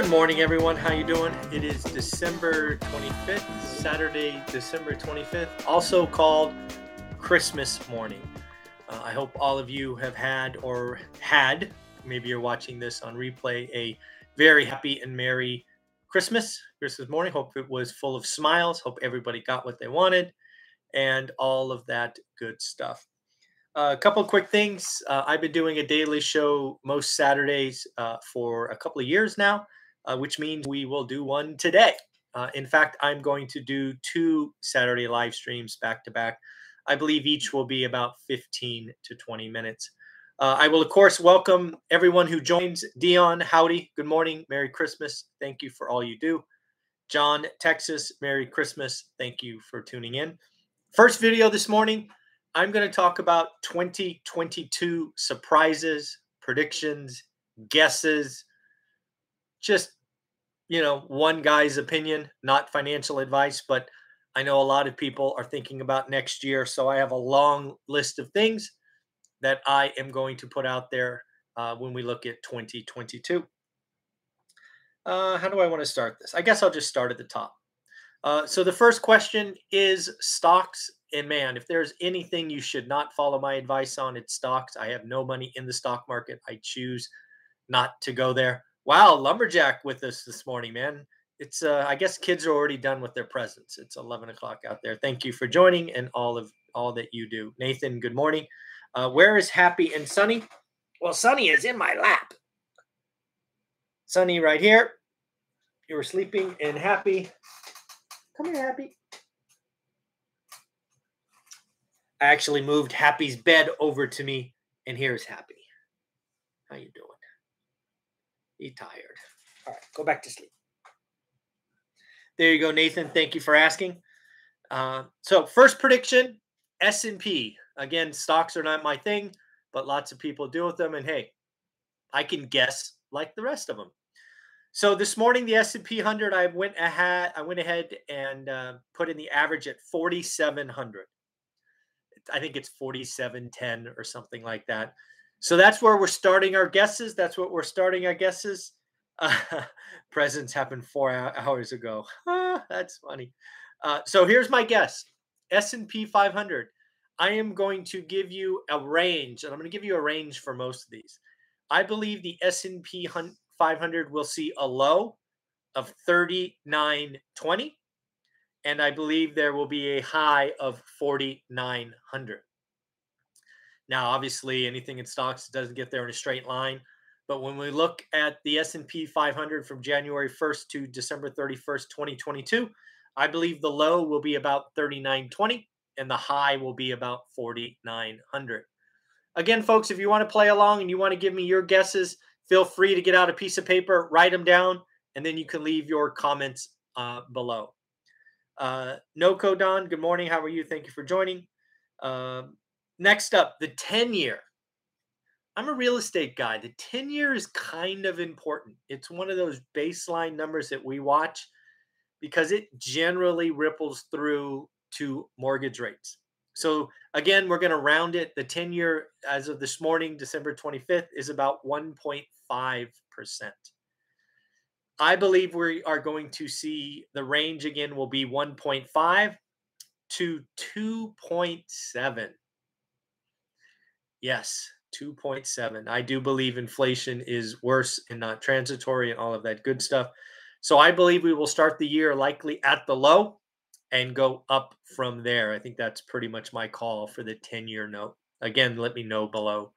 Good morning, everyone. How you doing? It is December 25th, Saturday, December 25th, also called Christmas morning. Uh, I hope all of you have had or had, maybe you're watching this on replay, a very happy and merry Christmas, Christmas morning. Hope it was full of smiles. Hope everybody got what they wanted and all of that good stuff. Uh, a couple quick things. Uh, I've been doing a daily show most Saturdays uh, for a couple of years now, uh, which means we will do one today. Uh, in fact, I'm going to do two Saturday live streams back to back. I believe each will be about 15 to 20 minutes. Uh, I will, of course, welcome everyone who joins. Dion, howdy. Good morning. Merry Christmas. Thank you for all you do. John, Texas, Merry Christmas. Thank you for tuning in. First video this morning I'm going to talk about 2022 surprises, predictions, guesses, just, you know, one guy's opinion, not financial advice, but I know a lot of people are thinking about next year. So I have a long list of things that I am going to put out there uh, when we look at 2022. Uh, how do I want to start this? I guess I'll just start at the top. Uh, so the first question is stocks and man, if there's anything you should not follow my advice on, it's stocks. I have no money in the stock market. I choose not to go there. Wow, lumberjack with us this morning, man. It's uh, I guess kids are already done with their presents. It's 11 o'clock out there. Thank you for joining and all of all that you do, Nathan. Good morning. Uh, where is Happy and Sunny? Well, Sunny is in my lap. Sunny right here. You were sleeping and Happy. Come here, Happy. I actually moved Happy's bed over to me, and here's Happy. How you doing? He tired. All right, go back to sleep. There you go, Nathan. Thank you for asking. Uh, so, first prediction: S and P. Again, stocks are not my thing, but lots of people deal with them, and hey, I can guess like the rest of them. So this morning, the S and P 100, I went ahead. I went ahead and uh, put in the average at 4,700. I think it's 4710 or something like that. So that's where we're starting our guesses. That's what we're starting our guesses. Uh, presents happened four hours ago. that's funny. Uh, so here's my guess: S&P 500. I am going to give you a range, and I'm going to give you a range for most of these. I believe the S&P 500 will see a low of 3920 and I believe there will be a high of 4,900. Now, obviously, anything in stocks doesn't get there in a straight line, but when we look at the S&P 500 from January 1st to December 31st, 2022, I believe the low will be about 3920 and the high will be about 4900. Again, folks, if you want to play along and you want to give me your guesses, feel free to get out a piece of paper, write them down, and then you can leave your comments uh, below. Uh, no Codon, good morning. How are you? Thank you for joining. Um, next up, the 10 year. I'm a real estate guy. The 10 year is kind of important. It's one of those baseline numbers that we watch because it generally ripples through to mortgage rates. So again, we're going to round it. The 10 year, as of this morning, December 25th, is about 1.5%. I believe we are going to see the range again will be 1.5 to 2.7. Yes, 2.7. I do believe inflation is worse and not transitory and all of that good stuff. So I believe we will start the year likely at the low and go up from there. I think that's pretty much my call for the 10 year note. Again, let me know below.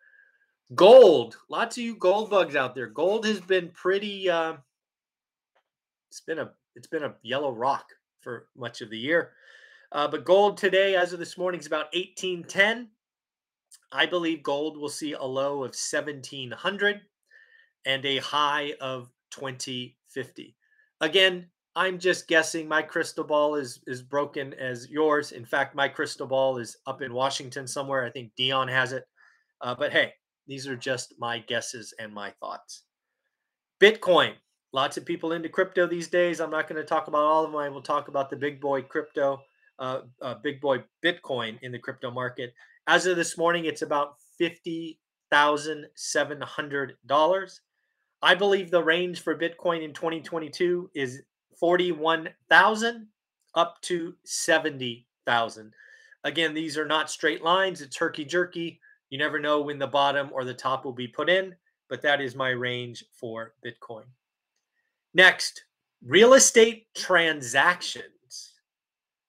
Gold. Lots of you gold bugs out there. Gold has been pretty. Uh, it's been a it's been a yellow rock for much of the year. Uh, but gold today, as of this morning, is about 1810. I believe gold will see a low of 1700 and a high of 2050. Again, I'm just guessing. My crystal ball is is broken as yours. In fact, my crystal ball is up in Washington somewhere. I think Dion has it. Uh, but hey, these are just my guesses and my thoughts. Bitcoin. Lots of people into crypto these days. I'm not going to talk about all of them. I will talk about the big boy crypto, uh, uh, big boy Bitcoin in the crypto market. As of this morning, it's about fifty thousand seven hundred dollars. I believe the range for Bitcoin in 2022 is 41,000 up to 70,000. Again, these are not straight lines, it's herky jerky. You never know when the bottom or the top will be put in, but that is my range for Bitcoin. Next, real estate transactions.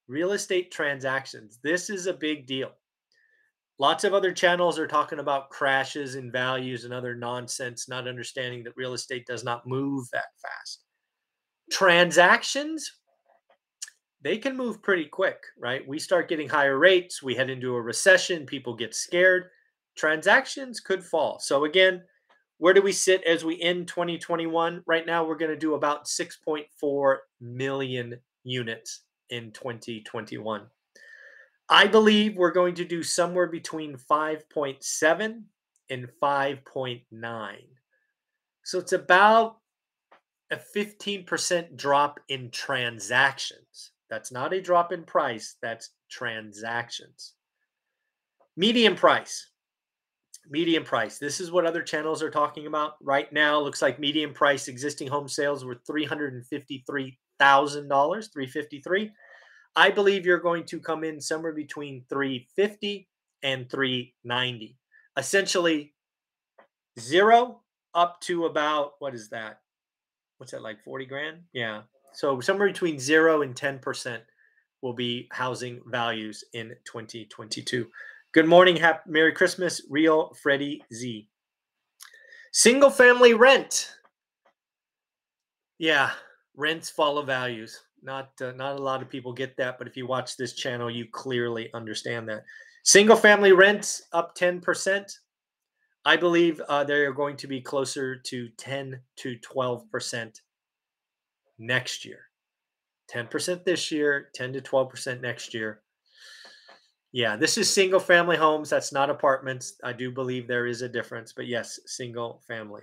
Real estate transactions. This is a big deal. Lots of other channels are talking about crashes and values and other nonsense, not understanding that real estate does not move that fast. Transactions, they can move pretty quick, right? We start getting higher rates, we head into a recession, people get scared. Transactions could fall. So, again, where do we sit as we end 2021? Right now, we're going to do about 6.4 million units in 2021. I believe we're going to do somewhere between 5.7 and 5.9. So it's about a 15% drop in transactions. That's not a drop in price, that's transactions. Median price. Median price. This is what other channels are talking about right now. Looks like median price existing home sales were $353,000, 353. I believe you're going to come in somewhere between 350 and 390. Essentially, zero up to about what is that? What's that like 40 grand? Yeah. So somewhere between zero and 10% will be housing values in 2022. Good morning. Happy Merry Christmas, Real Freddie Z. Single family rent. Yeah, rents follow values. Not uh, not a lot of people get that, but if you watch this channel, you clearly understand that. Single family rents up 10%. I believe uh, they are going to be closer to 10 to 12% next year. 10% this year, 10 to 12% next year. Yeah, this is single family homes. That's not apartments. I do believe there is a difference, but yes, single family.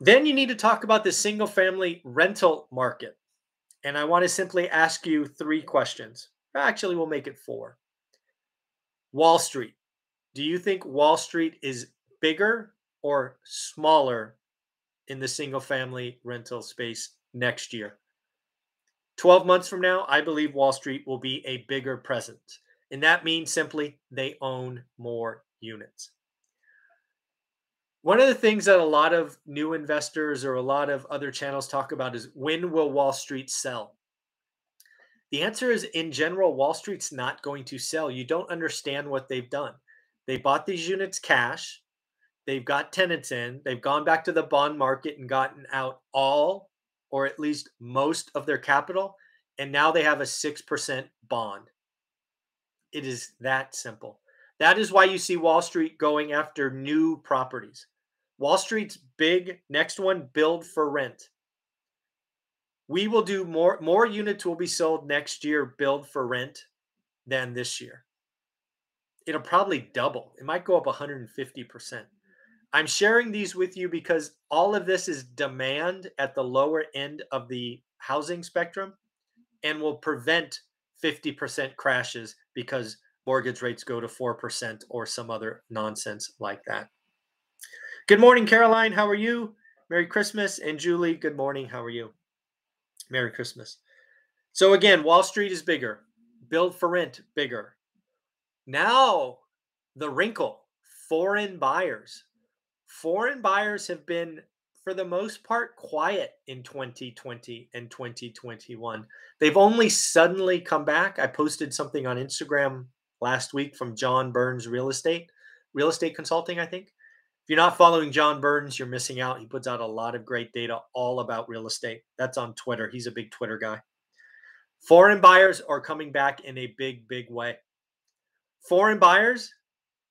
Then you need to talk about the single family rental market. And I want to simply ask you three questions. Actually, we'll make it four. Wall Street. Do you think Wall Street is bigger or smaller in the single family rental space next year? 12 months from now, I believe Wall Street will be a bigger presence. And that means simply they own more units. One of the things that a lot of new investors or a lot of other channels talk about is when will Wall Street sell? The answer is in general, Wall Street's not going to sell. You don't understand what they've done. They bought these units cash, they've got tenants in, they've gone back to the bond market and gotten out all or at least most of their capital, and now they have a 6% bond. It is that simple. That is why you see Wall Street going after new properties. Wall Street's big next one build for rent. We will do more more units will be sold next year build for rent than this year. It'll probably double. It might go up 150%. I'm sharing these with you because all of this is demand at the lower end of the housing spectrum and will prevent 50% crashes because mortgage rates go to 4% or some other nonsense like that. Good morning, Caroline. How are you? Merry Christmas. And Julie, good morning. How are you? Merry Christmas. So, again, Wall Street is bigger, build for rent bigger. Now, the wrinkle foreign buyers. Foreign buyers have been, for the most part, quiet in 2020 and 2021. They've only suddenly come back. I posted something on Instagram last week from John Burns Real Estate, Real Estate Consulting, I think if you're not following John Burns, you're missing out. He puts out a lot of great data all about real estate. That's on Twitter. He's a big Twitter guy. Foreign buyers are coming back in a big, big way. Foreign buyers,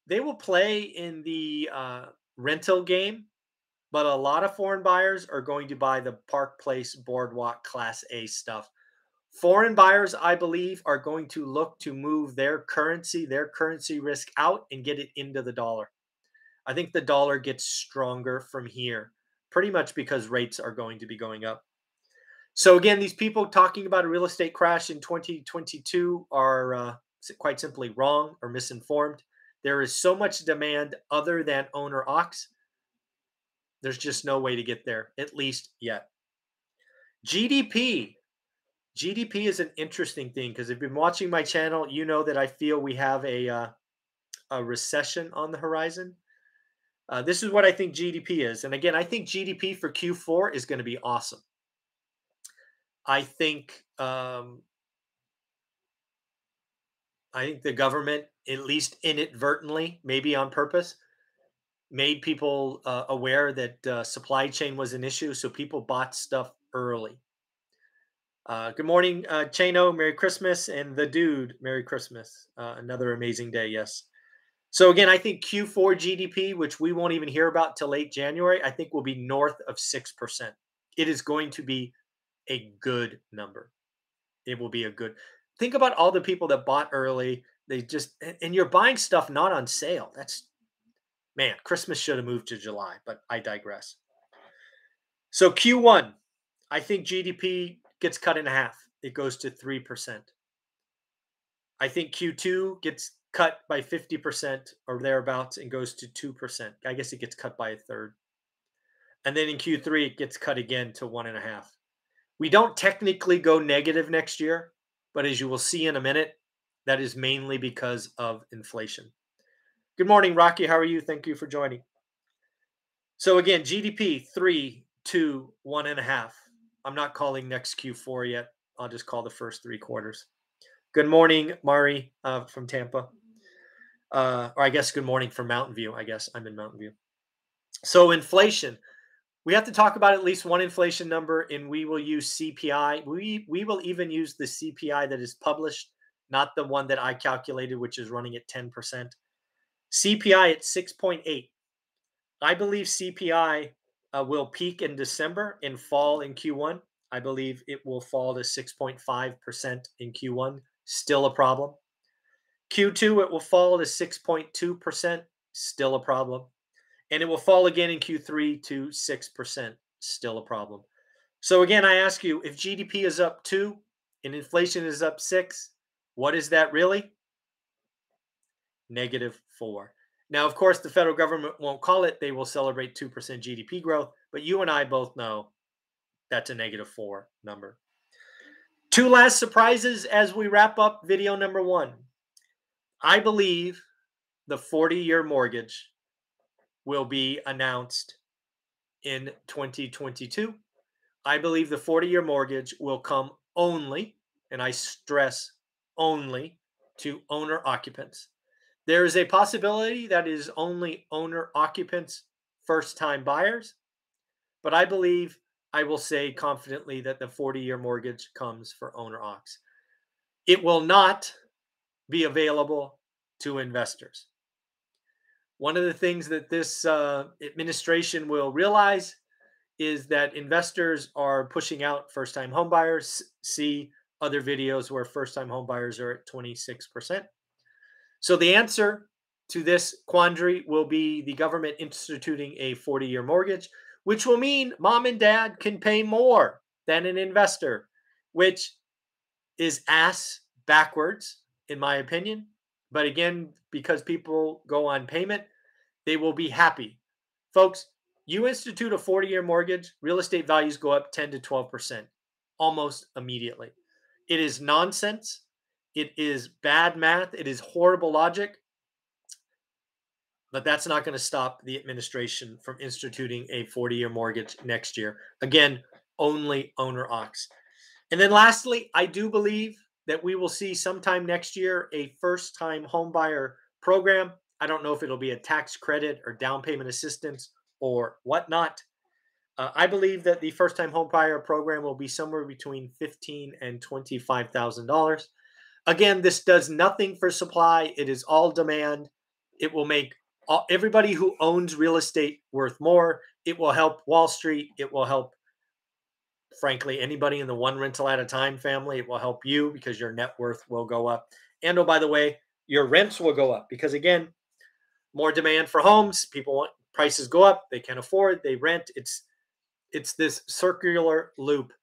they will play in the uh, rental game but a lot of foreign buyers are going to buy the Park Place Boardwalk Class A stuff. Foreign buyers, I believe, are going to look to move their currency, their currency risk out and get it into the dollar. I think the dollar gets stronger from here, pretty much because rates are going to be going up. So, again, these people talking about a real estate crash in 2022 are uh, quite simply wrong or misinformed. There is so much demand other than owner ox there's just no way to get there, at least yet. GDP. GDP is an interesting thing because if you've been watching my channel, you know that I feel we have a uh, a recession on the horizon. Uh, this is what I think GDP is, and again, I think GDP for Q4 is going to be awesome. I think um, I think the government, at least inadvertently, maybe on purpose, made people uh, aware that uh, supply chain was an issue, so people bought stuff early. Uh, good morning, uh, Chano. Merry Christmas, and the dude. Merry Christmas. Uh, another amazing day. Yes. So again, I think Q4 GDP, which we won't even hear about till late January, I think will be north of six percent. It is going to be a good number. It will be a good. Think about all the people that bought early. They just and you're buying stuff not on sale. That's Man, Christmas should have moved to July, but I digress. So Q1, I think GDP gets cut in half. It goes to 3%. I think Q2 gets cut by 50% or thereabouts and goes to 2%. I guess it gets cut by a third. And then in Q3, it gets cut again to one and a half. We don't technically go negative next year, but as you will see in a minute, that is mainly because of inflation. Good morning, Rocky. How are you? Thank you for joining. So again, GDP three, two, one and a half. I'm not calling next Q4 yet. I'll just call the first three quarters. Good morning, Mari uh, from Tampa. Uh, or I guess good morning from Mountain View. I guess I'm in Mountain View. So inflation, we have to talk about at least one inflation number, and we will use CPI. We we will even use the CPI that is published, not the one that I calculated, which is running at 10 percent. CPI at 6.8. I believe CPI uh, will peak in December and fall in Q1. I believe it will fall to 6.5% in Q1. Still a problem. Q2, it will fall to 6.2%. Still a problem. And it will fall again in Q3 to 6%. Still a problem. So again, I ask you if GDP is up two and inflation is up six, what is that really? negative four. Now, of course, the federal government won't call it. They will celebrate 2% GDP growth, but you and I both know that's a negative four number. Two last surprises as we wrap up video number one. I believe the 40 year mortgage will be announced in 2022. I believe the 40 year mortgage will come only, and I stress only, to owner occupants. There is a possibility that is only owner occupants, first time buyers, but I believe I will say confidently that the 40 year mortgage comes for owner ox. It will not be available to investors. One of the things that this uh, administration will realize is that investors are pushing out first time homebuyers. See other videos where first time homebuyers are at 26%. So the answer to this quandary will be the government instituting a 40 year mortgage, which will mean mom and dad can pay more than an investor, which is ass backwards, in my opinion. But again, because people go on payment, they will be happy. Folks, you institute a 40 year mortgage, real estate values go up 10 to 12% almost immediately. It is nonsense. It is bad math. It is horrible logic. But that's not going to stop the administration from instituting a 40 year mortgage next year. Again, only owner ox. And then lastly, I do believe that we will see sometime next year a first time homebuyer program. I don't know if it'll be a tax credit or down payment assistance or whatnot. Uh, I believe that the first time homebuyer program will be somewhere between fifteen and twenty five thousand dollars. Again, this does nothing for supply. It is all demand. It will make all, everybody who owns real estate worth more. It will help Wall Street. It will help, frankly, anybody in the one rental at a time family. It will help you because your net worth will go up. And oh, by the way, your rents will go up because again, more demand for homes. People want prices go up. They can't afford. They rent. It's it's this circular loop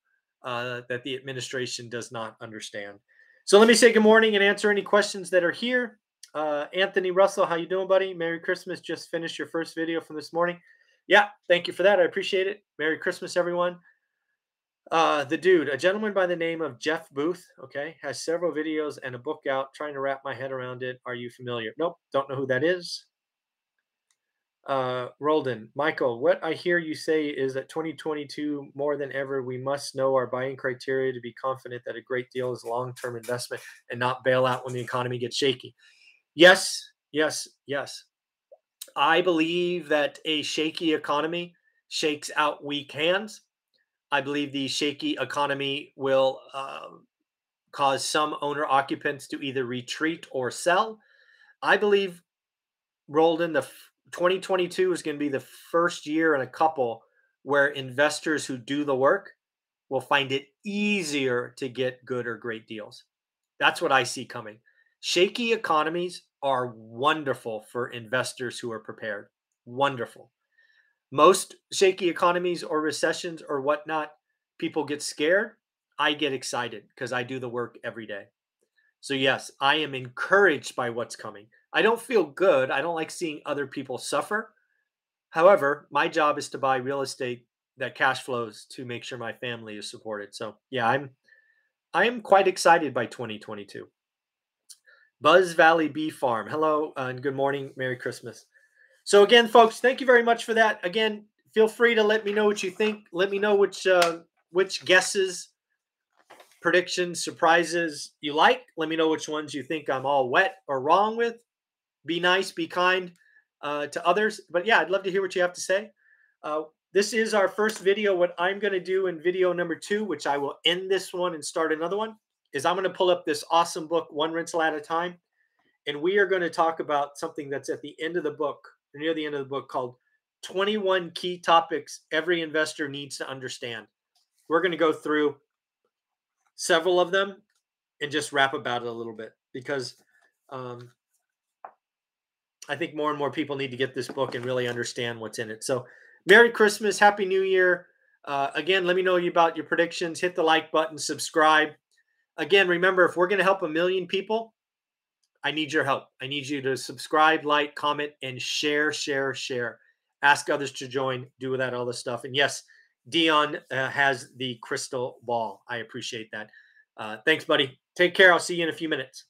uh, that the administration does not understand. So let me say good morning and answer any questions that are here. Uh, Anthony Russell, how you doing, buddy? Merry Christmas. Just finished your first video from this morning. Yeah, thank you for that. I appreciate it. Merry Christmas, everyone. Uh, the dude, a gentleman by the name of Jeff Booth, okay, has several videos and a book out trying to wrap my head around it. Are you familiar? Nope, don't know who that is. Uh, Roldan, Michael, what I hear you say is that 2022, more than ever, we must know our buying criteria to be confident that a great deal is long term investment and not bail out when the economy gets shaky. Yes, yes, yes. I believe that a shaky economy shakes out weak hands. I believe the shaky economy will uh, cause some owner occupants to either retreat or sell. I believe, Roldan, the 2022 is going to be the first year in a couple where investors who do the work will find it easier to get good or great deals. That's what I see coming. Shaky economies are wonderful for investors who are prepared. Wonderful. Most shaky economies or recessions or whatnot, people get scared. I get excited because I do the work every day. So, yes, I am encouraged by what's coming. I don't feel good. I don't like seeing other people suffer. However, my job is to buy real estate that cash flows to make sure my family is supported. So, yeah, I'm I am quite excited by 2022. Buzz Valley Bee Farm. Hello and good morning. Merry Christmas. So again, folks, thank you very much for that. Again, feel free to let me know what you think. Let me know which uh, which guesses, predictions, surprises you like. Let me know which ones you think I'm all wet or wrong with be nice, be kind uh, to others. But yeah, I'd love to hear what you have to say. Uh, this is our first video. What I'm going to do in video number two, which I will end this one and start another one, is I'm going to pull up this awesome book, One Rental at a Time. And we are going to talk about something that's at the end of the book, near the end of the book, called 21 Key Topics Every Investor Needs to Understand. We're going to go through several of them and just wrap about it a little bit because um, I think more and more people need to get this book and really understand what's in it. So, Merry Christmas, Happy New Year. Uh, again, let me know about your predictions. Hit the like button, subscribe. Again, remember if we're going to help a million people, I need your help. I need you to subscribe, like, comment, and share, share, share. Ask others to join, do that, all this stuff. And yes, Dion uh, has the crystal ball. I appreciate that. Uh, thanks, buddy. Take care. I'll see you in a few minutes.